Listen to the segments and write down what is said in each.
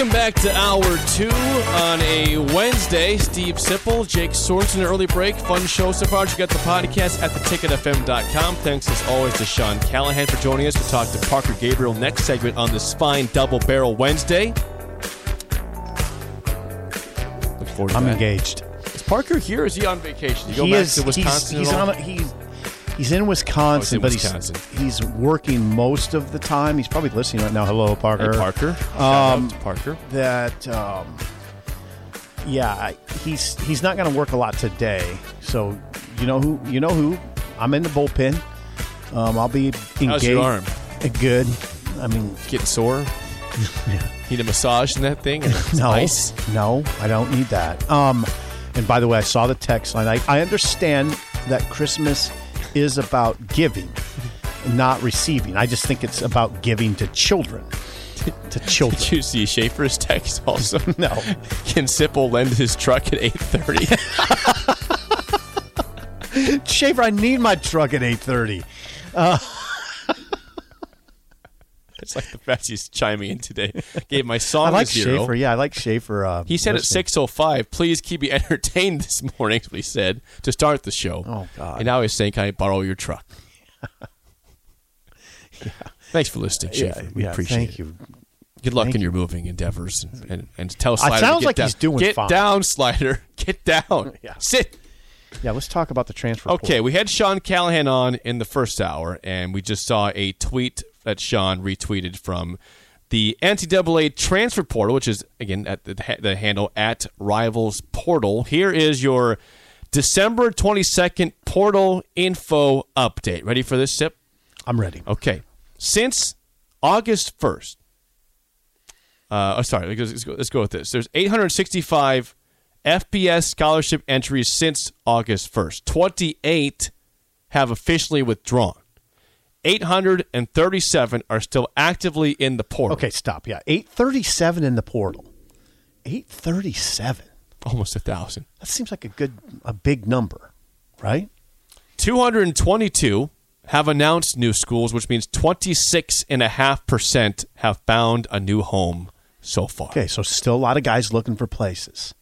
Welcome back to hour two on a Wednesday. Steve Sipple, Jake Sorensen, early break. Fun show so far. You got the podcast at theticketfm.com. Thanks as always to Sean Callahan for joining us. We'll talk to Parker Gabriel next segment on this fine double barrel Wednesday. Look forward to I'm that. engaged. Is Parker here or is he on vacation? Go he back is. to Wisconsin? he's he's, on, he's he's in Wisconsin, in but Wisconsin. he's he's working most of the time. He's probably listening right now. Hello, Parker. Hey, Parker. Um, Parker. That um, yeah, he's he's not going to work a lot today. So you know who you know who I'm in the bullpen. Um, I'll be engaged. How's your arm? Uh, Good. I mean, Getting sore? Need a massage in that thing? no, Ice? no, I don't need that. Um, and by the way, I saw the text line. I, I understand that Christmas is about giving, not receiving. I just think it's about giving to children. to children. Did you see Schaefer's text also? No. Can Sipple lend his truck at 8.30? Schaefer, I need my truck at eight thirty. Uh, it's like the he's chiming in today. Gave my song I like. Schaefer. Yeah, I like Schaefer. Uh, He said listening. at 6.05, please keep me entertained this morning, what he said, to start the show. Oh, God. And now he's saying, can I borrow your truck? yeah. Thanks for listening, Yeah, Schaefer. we yeah, appreciate thank it. you. Good luck Thank in your moving endeavors. And, and, and tell Slider to sounds get like down. he's doing Get fine. down, Slider. Get down. Yeah. Sit. Yeah, let's talk about the transfer. Okay, we had Sean Callahan on in the first hour, and we just saw a tweet that Sean retweeted from the NCAA transfer portal, which is again at the, the handle at Rivals Portal. Here is your December twenty second portal info update. Ready for this, Sip? I'm ready. Okay, since August first. Uh, oh, sorry. Let's go, let's go with this. There's 865 FBS scholarship entries since August 1st. 28 have officially withdrawn. 837 are still actively in the portal. Okay, stop. Yeah, eight thirty-seven in the portal. Eight thirty-seven. Almost a thousand. That seems like a good, a big number, right? 222 have announced new schools, which means 26.5% have found a new home so far. Okay, so still a lot of guys looking for places.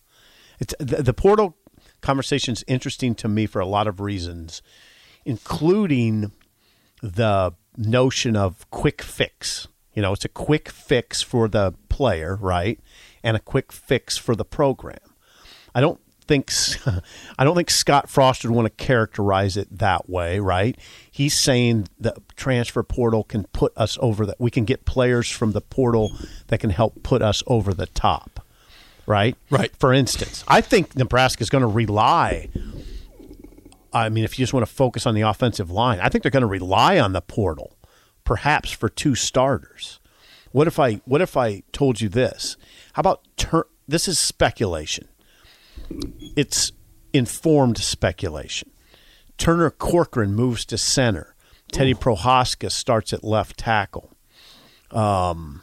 It's the, the portal conversation is interesting to me for a lot of reasons, including the notion of quick fix. You know, it's a quick fix for the player, right, and a quick fix for the program. I don't think I don't think Scott Frost would want to characterize it that way, right? He's saying the transfer portal can put us over that. We can get players from the portal that can help put us over the top, right? Right. For instance, I think Nebraska is going to rely. I mean, if you just want to focus on the offensive line, I think they're going to rely on the portal, perhaps for two starters. What if I what if I told you this? How about tur- this is speculation. It's informed speculation. Turner Corcoran moves to center. Teddy Prohaska starts at left tackle. Um,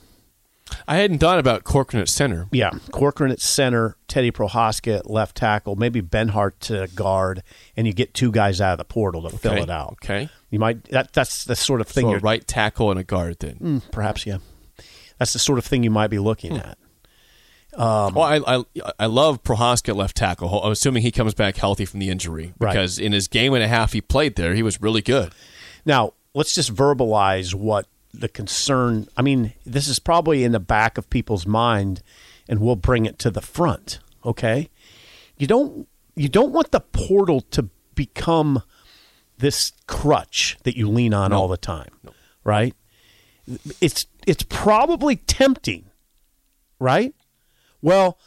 I hadn't thought about Corcoran at center. Yeah, Corcoran at center, Teddy Prohaska at left tackle, maybe Benhart to guard, and you get two guys out of the portal to fill it out. okay. you might that that's the sort of thing So a you're right tackle and a guard then. Mm, perhaps yeah. That's the sort of thing you might be looking at. well, I, I I love Prohaska at left tackle. I'm assuming he comes back healthy from the injury Right. because in his game and a half he played there, he was really good. Now, let's just verbalize what the concern. I mean, this is probably in the back of people's mind, and we'll bring it to the front. Okay, you don't you don't want the portal to become this crutch that you lean on all the time, right? It's it's probably tempting, right? Well,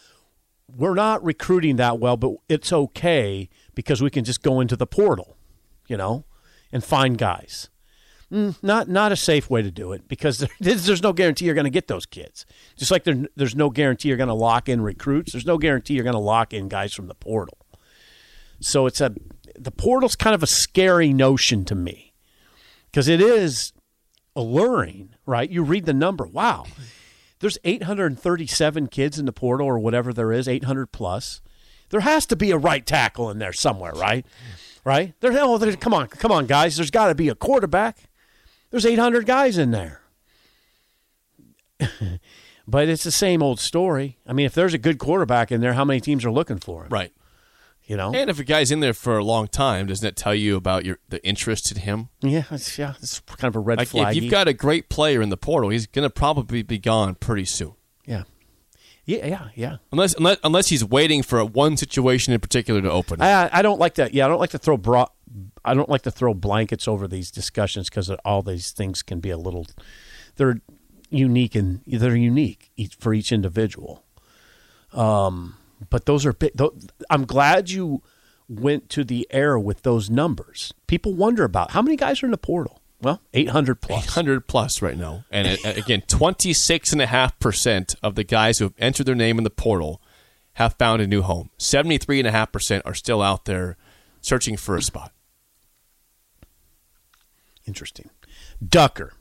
we're not recruiting that well, but it's okay because we can just go into the portal, you know, and find guys. Mm, not not a safe way to do it because there's, no guarantee you're going to get those kids. Just like there, there's no guarantee you're going to lock in recruits. There's no guarantee you're going to lock in guys from the portal. So it's a the portal's kind of a scary notion to me because it is alluring, right? You read the number, wow. There's 837 kids in the portal or whatever there is, 800 plus. There has to be a right tackle in there somewhere, right? Right? There, oh, there, come on, come on, guys. There's got to be a quarterback. There's 800 guys in there. but it's the same old story. I mean, if there's a good quarterback in there, how many teams are looking for him? Right. You know? And if a guy's in there for a long time, doesn't that tell you about your the interest in him? yeah, it's, yeah, it's kind of a red Like flag. if you've got a great player in the portal, he's going to probably be gone pretty soon. yeah, yeah, yeah, yeah. Unless, unless unless he's waiting for one situation in particular to open. I, I don't like that. Yeah, I don't like to throw bra- I don't like to throw blankets over these discussions because all these things can be a little. They're unique and they're unique each, for each individual. Um, but those are big. tho- I'm glad you went to the air with those numbers. People wonder about how many guys are in the portal. Well, 800 plus. 800 plus right now. And it, again, 26.5% of the guys who have entered their name in the portal have found a new home. 73.5% are still out there searching for a spot. Interesting. Ducker.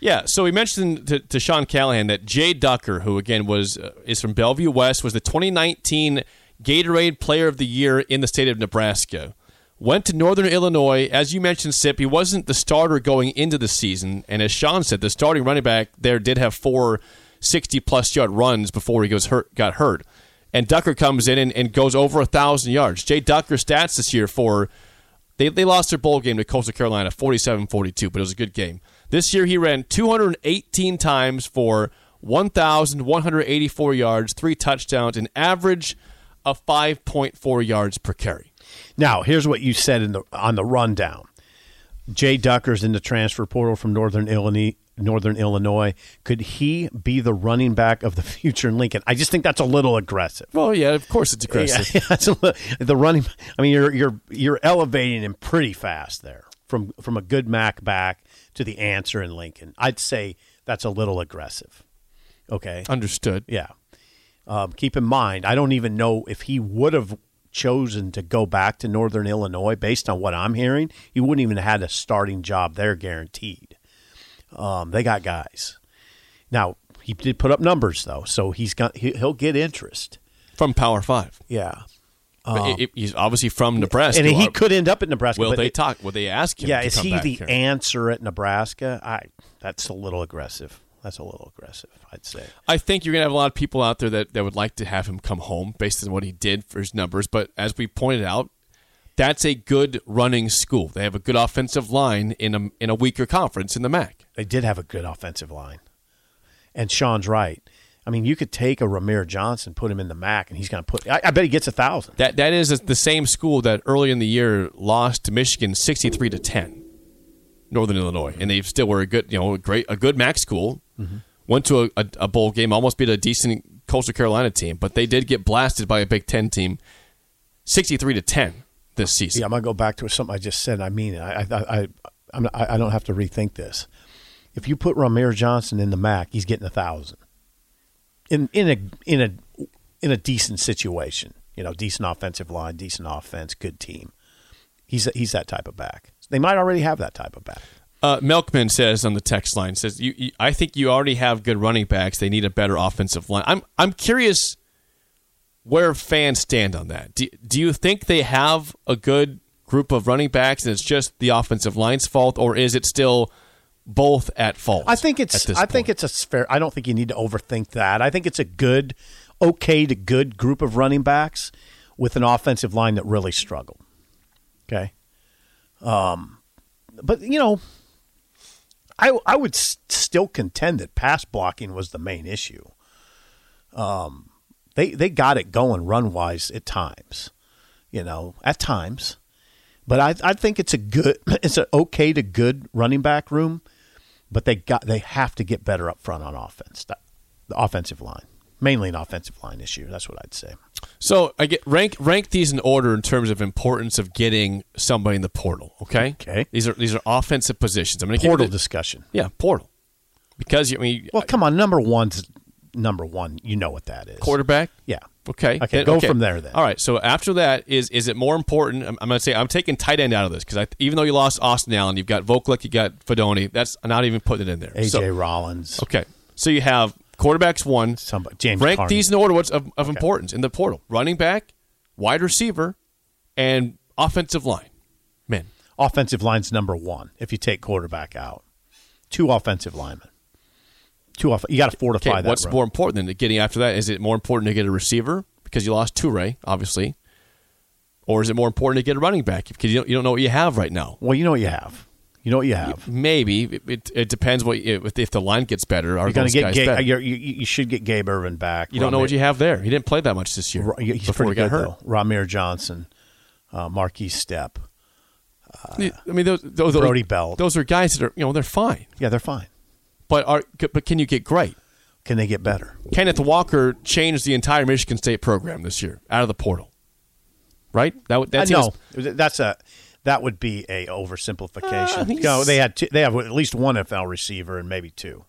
Yeah, so we mentioned to, to Sean Callahan that Jay Ducker, who again was uh, is from Bellevue West, was the 2019 Gatorade Player of the Year in the state of Nebraska. Went to Northern Illinois, as you mentioned, Sip. He wasn't the starter going into the season, and as Sean said, the starting running back there did have four 60 plus yard runs before he goes hurt, got hurt. And Ducker comes in and, and goes over a thousand yards. Jay Ducker stats this year for they, they lost their bowl game to Coastal Carolina 47 42, but it was a good game. This year he ran 218 times for 1,184 yards, three touchdowns, an average of 5.4 yards per carry. Now, here's what you said in the on the rundown. Jay Ducker's in the transfer portal from Northern Illinois. Northern Illinois. Could he be the running back of the future in Lincoln? I just think that's a little aggressive. Well, yeah, of course it's aggressive. Yeah, that's a li- the running. I mean, you're you're you're elevating him pretty fast there from from a good Mac back to the answer in Lincoln. I'd say that's a little aggressive. Okay. Understood. Yeah. Um, keep in mind, I don't even know if he would have chosen to go back to Northern Illinois based on what I'm hearing. He wouldn't even have had a starting job there guaranteed. Um, they got guys. Now he did put up numbers though, so he's got he, he'll get interest. From Power Five. Yeah, But it- it- he's obviously from Nebraska. and he could end up at Nebraska. Will they it- talk? Will they ask him? Yeah, to is he the here? answer at Nebraska? I that's a little aggressive. That's a little aggressive, I'd say. I think you're going to have a lot of people out there that, that would like to have him come home based on what he did for his numbers. But as we pointed out, that's a good running school. They have a good offensive line in a, in a weaker conference in the MAC. They did have a good offensive line. And Sean's right. I mean, you could take a Rahmir Johnson, put him in the MAC, and he's going to put. I, I bet he gets a thousand. That that is the same school that early in the year lost to Michigan 63 to 10. Northern Illinois, and they still were a good, you know, a great, a good MAC school. Mm-hmm. Went to a, a, a bowl game, almost beat a decent Coastal Carolina team, but they did get blasted by a Big Ten team, 63 to 10 this season. Yeah, I'm to go back to something I just said. I mean. I, I, I, I'm, I don't have to rethink this. If you put Rahmir Johnson in the MAC, he's getting a thousand. In in a in a in a decent situation, you know, decent offensive line, decent offense, good team. He's he's that type of back. They might already have that type of back. Uh, Milkman says on the text line says, you, you, "I think you already have good running backs. They need a better offensive line." I'm I'm curious where fans stand on that. Do, do you think they have a good group of running backs and it's just the offensive line's fault, or is it still both at fault? I think it's I think it's a fair. I don't think you need to overthink that. I think it's a good, okay to good group of running backs with an offensive line that really struggled. Okay, um, but you know, I I would s- still contend that pass blocking was the main issue. Um, they they got it going run wise at times, you know, at times. But I I think it's a good it's an okay to good running back room but they got they have to get better up front on offense. The offensive line, mainly an offensive line issue. That's what I'd say. So I get rank rank these in order in terms of importance of getting somebody in the portal. Okay. Okay. These are these are offensive positions. I'm going to Portal the, discussion. Yeah, portal. Because I mean, Well, come on. Number one's number one. You know what that is. quarterback. Yeah. Okay. Okay, go from there then. All right. So after that, is is it more important? I'm, I'm going to say I'm taking tight end out of this because even though you lost Austin Allen, you've got Vokolek, you got Fidone. That's I'm not even putting it in there. AJ So- Rollins. okay. So you have quarterbacks one. Somebody, James rank Carnie. these in order what's of, of importance in the portal: running back, wide receiver, and offensive line. Men. Offensive line's number one if you take quarterback out. Two offensive linemen. Two off. You got to fortify Okay, that. what's more important than getting after that? Is it more important to get a receiver because you lost Toure, obviously, or is it more important to get a running back because you don't, you don't know what you have right now? Well, you know what you have. You know what you have. Maybe it, it, depends what if, if the line gets better. Are You're going those to get Gabe, you, you should get Gabe Ervin back. you don't know what you have there. He didn't play that much this year He's before he got good hurt. though. Rahmir Johnson, uh, Markese Stepp. I mean, those, those, those- Brody Belt. Those are guys that are you know they're fine, Yeah, they're fine. but are but can you get great? Can they get better? Kenneth Walker changed the entire Michigan State program this year out of the portal, right? That that's uh, no, that's a that would be a oversimplification. Uh, he's- no, they had two, they have at least one NFL receiver and maybe two.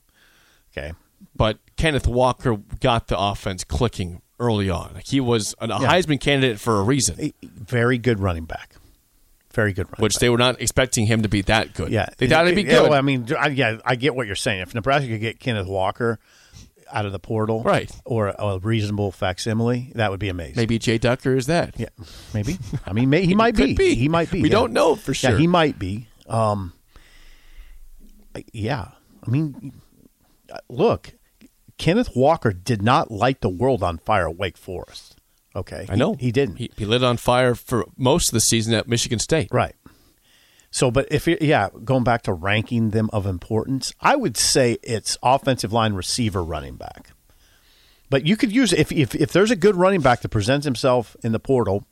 Okay, but Kenneth Walker got the offense clicking early on. Like he was a Heisman candidate for a reason, A very good running back. Very good running back. which back. they were not expecting him to be that good. Yeah, they thought he'd be Yeah, good. well, I mean, I, yeah, I get what you're saying. If Nebraska could get Kenneth Walker out of the portal, Right. or a reasonable facsimile, that would be amazing. Maybe Jay Ducker is that. Yeah, maybe. I mean, may, he might be. be. He might be. We yeah. don't know for Yeah, sure. he might be. Um, yeah, I mean, look, Kenneth Walker did not light the world on fire at Wake Forest. Okay, I know he, he didn't. He, he lit it on fire for most of the season at Michigan State. Right. So, but if yeah, going back to ranking them of importance, I would say it's offensive line, receiver, running back. But you could use if if if there's a good running back that presents himself in the portal,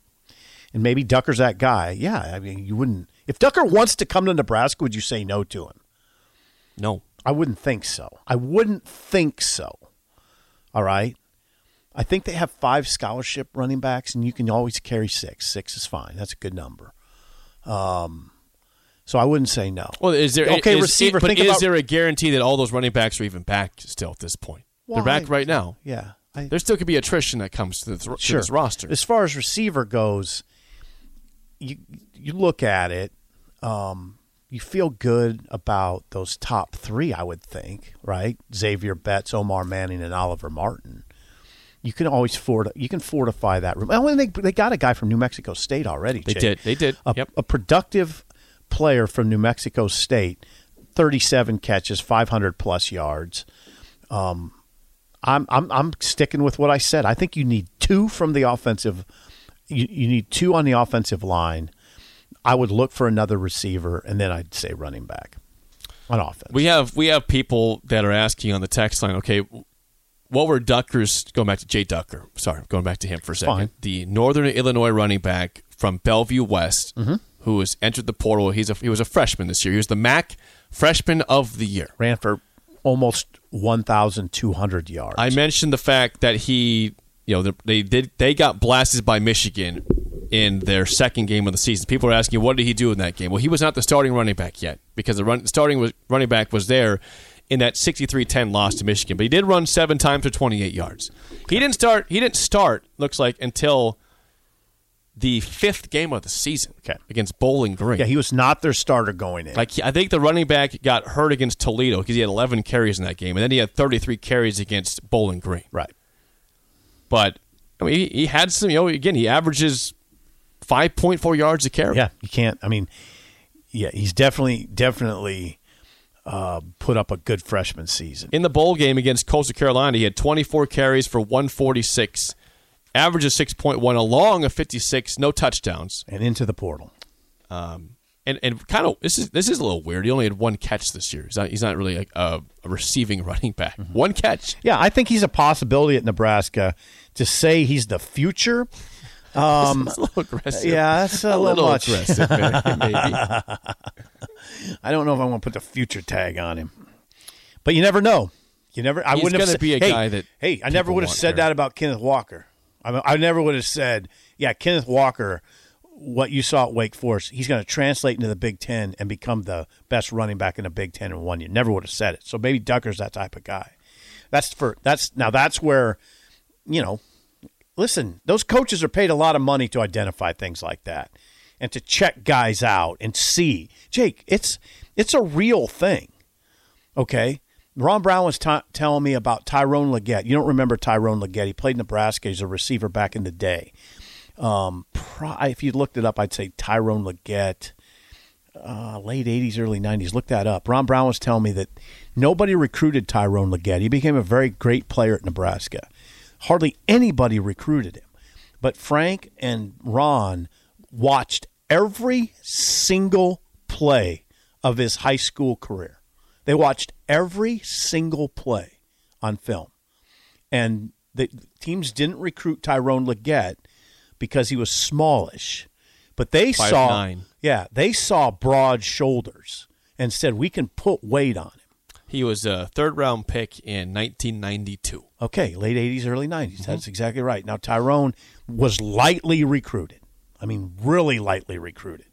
and maybe Ducker's that guy. Yeah, I mean, you wouldn't. If Ducker wants to come to Nebraska, would you say no to him? No, I wouldn't think so. I wouldn't think so. All right. I think they have five scholarship running backs, and you can always carry six. Six is fine. That's a good number. Um, so I wouldn't say no. Well, is there okay is- receiver? but think is about there a guarantee that all those running backs are even back still at this point? Well, They're back I- right now. yeah. I, There still could be attrition that comes to this, to this roster. As far as receiver goes, you you look at it, um, you feel good about those top three. I would think, right? Zavier Betts, Omar Manning, and Oliver Martin. You can always fort you can fortify that room. Well, and they they got a guy from New Mexico State already. They Jake. did. They did. A, Yep. a productive player from New Mexico State, thirty-seven catches, five hundred plus yards. Um, I'm I'm I'm sticking with what I said. I think you need two from the offensive. You, you need two on the offensive line. I would look for another receiver, and then I'd say running back on offense. We have we have people that are asking on the text line. Okay, what were Ducker's going back to Jay Ducker? Sorry, going back to him for a second. Fine. The Northern Illinois running back from Bellevue West, Mm-hmm. Who has entered the portal. He's a he was a freshman this year. He was the MAC freshman of the year. ran for almost one thousand two hundred yards. I mentioned the fact that he, you know, they did they got blasted by Michigan in their second game of the season. People are asking, what did he do in that game? Well, he was not the starting running back yet because the run, starting was, running back was there in that 63-10 loss to Michigan. But he did run seven times for 28 yards. He didn't start. He didn't start. Looks like until the fifth game of the season Okay. against Bowling Green. yeah, he was not their starter going in. Like I think the running back got hurt against Toledo because he had 11 carries in that game, and then he had 33 carries against Bowling Green. right. But I mean, he, he had some. You know, again, he averages 5.4 yards a carry. Yeah, you can't. I mean, yeah, he's definitely definitely uh, put up a good freshman season. In the bowl game against Coastal Carolina, he had 24 carries for 146, averages 6.1, along a 56, no touchdowns. and into the portal. And and kind of this is this is a little weird. He only had one catch this year. He's not he's not really a, a, a receiving running back. Mm-hmm. One catch. Yeah, I think he's a possibility at Nebraska. To say he's the future, um, a little aggressive. yeah, that's a, a little, little much. aggressive. maybe. I don't know if I want to put the future tag on him, but you never know. You never. I He's wouldn't have said- be a hey, guy that Hey, I never would have said there. that about Kenneth Walker. I, I never would have said, yeah, Kenneth Walker, what you saw at Wake Forest, he's going to translate into the Big Ten and become the best running back in the Big Ten in one year. Never would have said it. So maybe Ducker's that type of guy. That's for that's now that's where, you know, listen, those coaches are paid a lot of money to identify things like that and to check guys out and see. Jake, it's it's a real thing. Okay. Ron Brown was t- telling me about Tyrone Legette. You don't remember Tyrone Legette? He played Nebraska. He's a receiver back in the day. Um, if you looked it up, I'd say Tyrone Legette, uh, late 80s, early 90s. Look that up. Ron Brown was telling me that nobody recruited Tyrone Legette. He became a very great player at Nebraska. Hardly anybody recruited him. But Frank and Ron watched every single play of his high school career. They watched every single play on film. And the teams didn't recruit Tyrone Legette because he was smallish. But they Five saw nine. Yeah, they saw broad shoulders and said we can put weight on him. He was a third round pick in 1992. Okay, late 80s, early 90s. Mm-hmm. That's exactly right. Now, Tyrone was lightly recruited. I mean, really lightly recruited.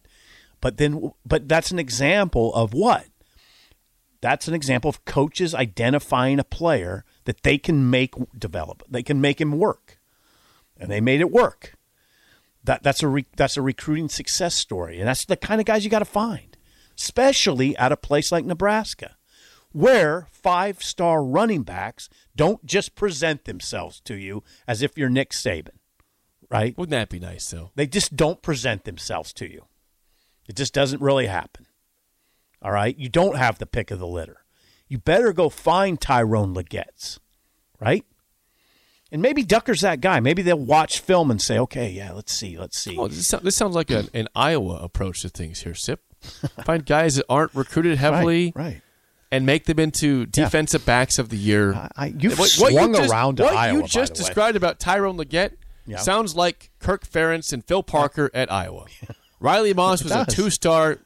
But then, but that's an example of what? That's an example of coaches identifying a player that they can make develop. They can make him work, and they made it work. That that's a re, that's a recruiting success story, and that's the kind of guys you got to find, especially at a place like Nebraska, where five star running backs don't just present themselves to you as if you're Nick Saban, right? Wouldn't that be nice, though? They just don't present themselves to you. It just doesn't really happen. All right? You don't have the pick of the litter. You better go find Tyrone Legette's, right? And maybe Ducker's that guy. Maybe they'll watch film and say, okay, yeah, let's see, let's see. Oh, this, this sounds like a, an Iowa approach to things here, Sip. Find guys that aren't recruited heavily right, right. and make them into defensive backs of the year. I, I, you've What- swung what you just- around to what Iowa. you just the way. described about Tyrone Legette Yeah. sounds like Kirk Ferentz and Phil Parker at Iowa. Riley Moss was a two-star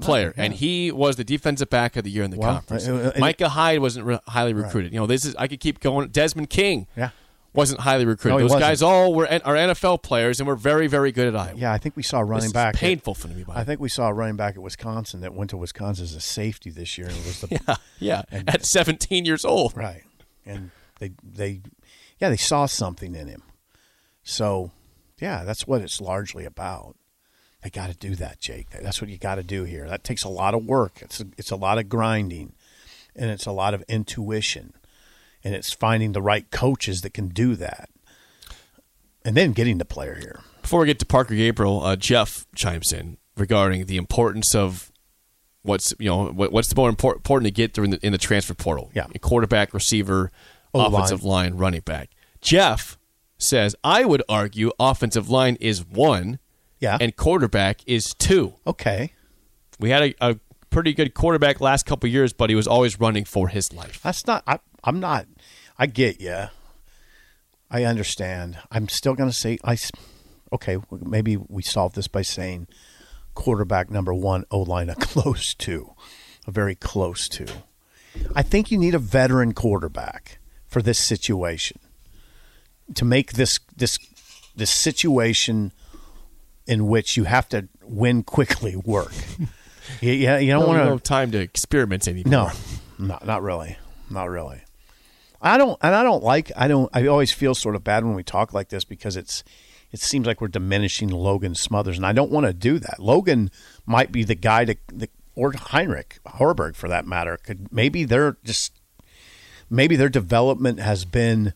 player, and he was the defensive back of the year in the Well, conference. uh, uh, Micah Hyde wasn't re- highly recruited. You know, this is I could keep going. Desmond King, Yeah. wasn't highly recruited. No, Those wasn't. guys all were are NFL players and were very very good at Iowa. Yeah, I think we saw a This running is back. at- painful for me. I think we saw a running back at Wisconsin that went to Wisconsin as a safety this year, and was the yeah, yeah, at 17 years old. Right. And they they yeah, they saw something in him. So, yeah, that's what it's largely about. They got to do that, Jake. That's what you got to do here. That takes a lot of work. It's a, it's a lot of grinding and it's a lot of intuition. And it's finding the right coaches that can do that. And then getting the player here. Before we get to Parker Gabriel, uh, Jeff chimes in regarding the importance of what's you know what, what's the more import, important to get during the, in the transfer portal. Yeah. A quarterback, receiver, O-line. offensive line, running back. Jeff says I would argue offensive line is one, Yeah. and quarterback is two. okay. We had a, a pretty good quarterback last couple of years, but he was always running for his life. That's not. I, I'm not. I get you. I understand. I'm still going to say. I. Okay, maybe we solve this by saying quarterback number one, O line a close to, a very close to. I think you need a veteran quarterback for this situation to make this this this situation in which you have to win quickly work. yeah, yeah, you don't No, want to. no time to experiment anymore. No, not not really, not really. I don't, and I don't like. I don't. I always feel sort of bad when we talk like this because it's. It seems like we're diminishing Logan Smothers, and I don't want to do that. Logan might be the guy to, the, or Heinrich Haarberg for that matter. Could maybe they're just, maybe their development has been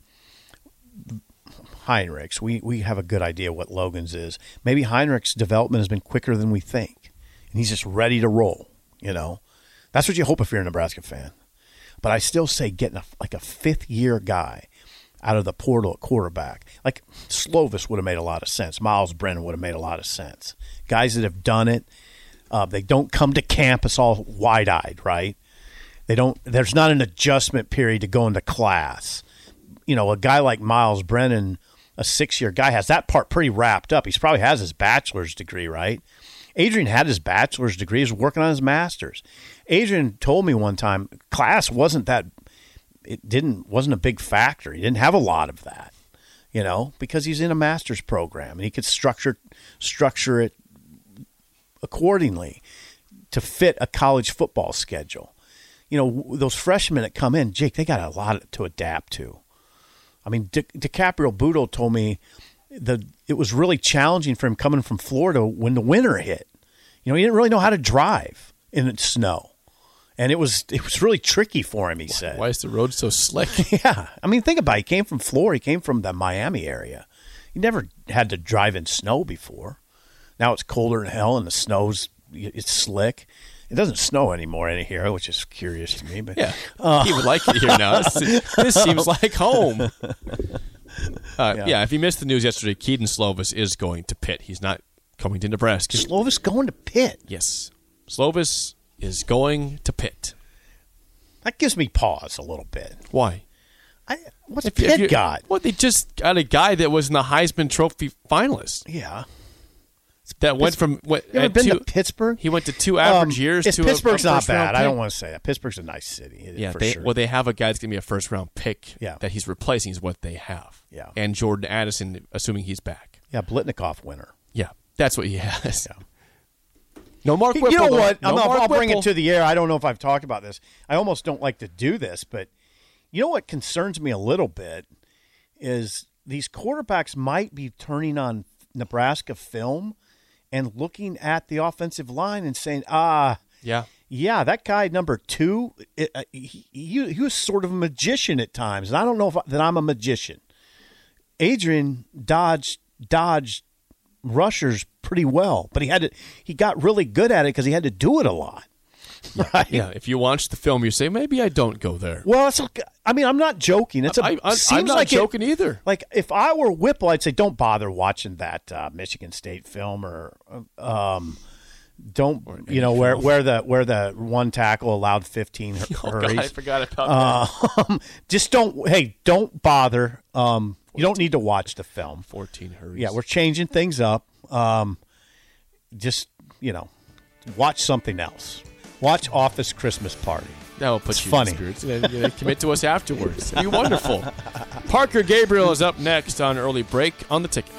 Heinrich's. We we have a good idea what Logan's is. Maybe Heinrich's development has been quicker than we think, and he's just ready to roll. You know, that's what you hope if you're a Nebraska fan. But I still say getting a, like a fifth year guy out of the portal at quarterback, like Slovis would have made a lot of sense. Miles Brennan would have made a lot of sense. Guys that have done it, uh, they don't come to campus all wide eyed, right? They don't. There's not an adjustment period to go into class. You know, a guy like Miles Brennan, a six year guy, has that part pretty wrapped up. He's probably has his bachelor's degree, right? Adrian had his bachelor's degree, he was working on his master's. Adrian told me one time class wasn't that it didn't wasn't a big factor. He didn't have a lot of that. you know, because he's in a master's program and he could structure structure it accordingly to fit a college football schedule. You know, those freshmen that come in, Jake, they got a lot to adapt to. I mean, Di- DiCaprio Bootle told me the it was really challenging for him coming from Florida when the winter hit. You know, he didn't really know how to drive in the snow, and it was it was really tricky for him. He said, Why is the road so slick? "Yeah, I mean, think about it. He came from Florida. He came from the Miami area. He never had to drive in snow before. Now it's colder than hell, and the snow's it's slick. It doesn't snow anymore in here, which is curious to me. But Yeah, he would like it here now. This, this seems like home. Uh, yeah. if you missed the news yesterday, Kedon Slovis is going to Pitt. He's not coming to Nebraska. Slovis going to Pitt. yes, Slovis is going to Pitt. That gives me pause a little bit. Why? I, what's If if Pitt you- got? Well, they just got a guy that was in the Heisman Trophy finalist Yeah. That went from what You ever been two, to Pittsburgh? He went to two average Um, years. to Pittsburgh's a not first-round bad. I don't want to say that. Pittsburgh's a nice city. Yeah, for they, sure. well, they have a guy that's going to be a first round pick. Yeah. that he's replacing is what they have. Yeah. and Jordan Addison, assuming he's back. yeah, Biletnikoff winner. Yeah, that's what he has. No Mark. You know though. what? No not- I'll bring it to the air. I don't know if I've talked about this. I almost don't like to do this, but you know what concerns me a little bit is these quarterbacks might be turning on Nebraska film and looking at the offensive line and saying, ah, Yeah, yeah, that guy number two, it, uh, he, he, he was sort of a magician at times. And I don't know if I, that I'm a magician. Adrian dodged dodged rushers pretty well, but he had to. He got really good at it because he had to do it a lot. Right. yeah. If you watch the film, you say maybe I don't go there. Well, it's. okay. I mean, I'm not joking. It's a. I, I, seems I'm not like it- joking either. like if I were Whipple, I'd say don't bother watching that uh, Michigan State film or um, don't you know where where the where the one tackle allowed 15 hur- Oh God, I forgot about that. Um, just don't. Hey, don't bother. Um, you don't need to watch the film. Fourteen hurries. Yeah, we're changing things up. Um, just you know, watch something else. Watch Office Christmas Party. that will put it's you funny. in the spirits. And you commit to us afterwards. It'd be wonderful. Parker Gabriel is up next on early break on the ticket.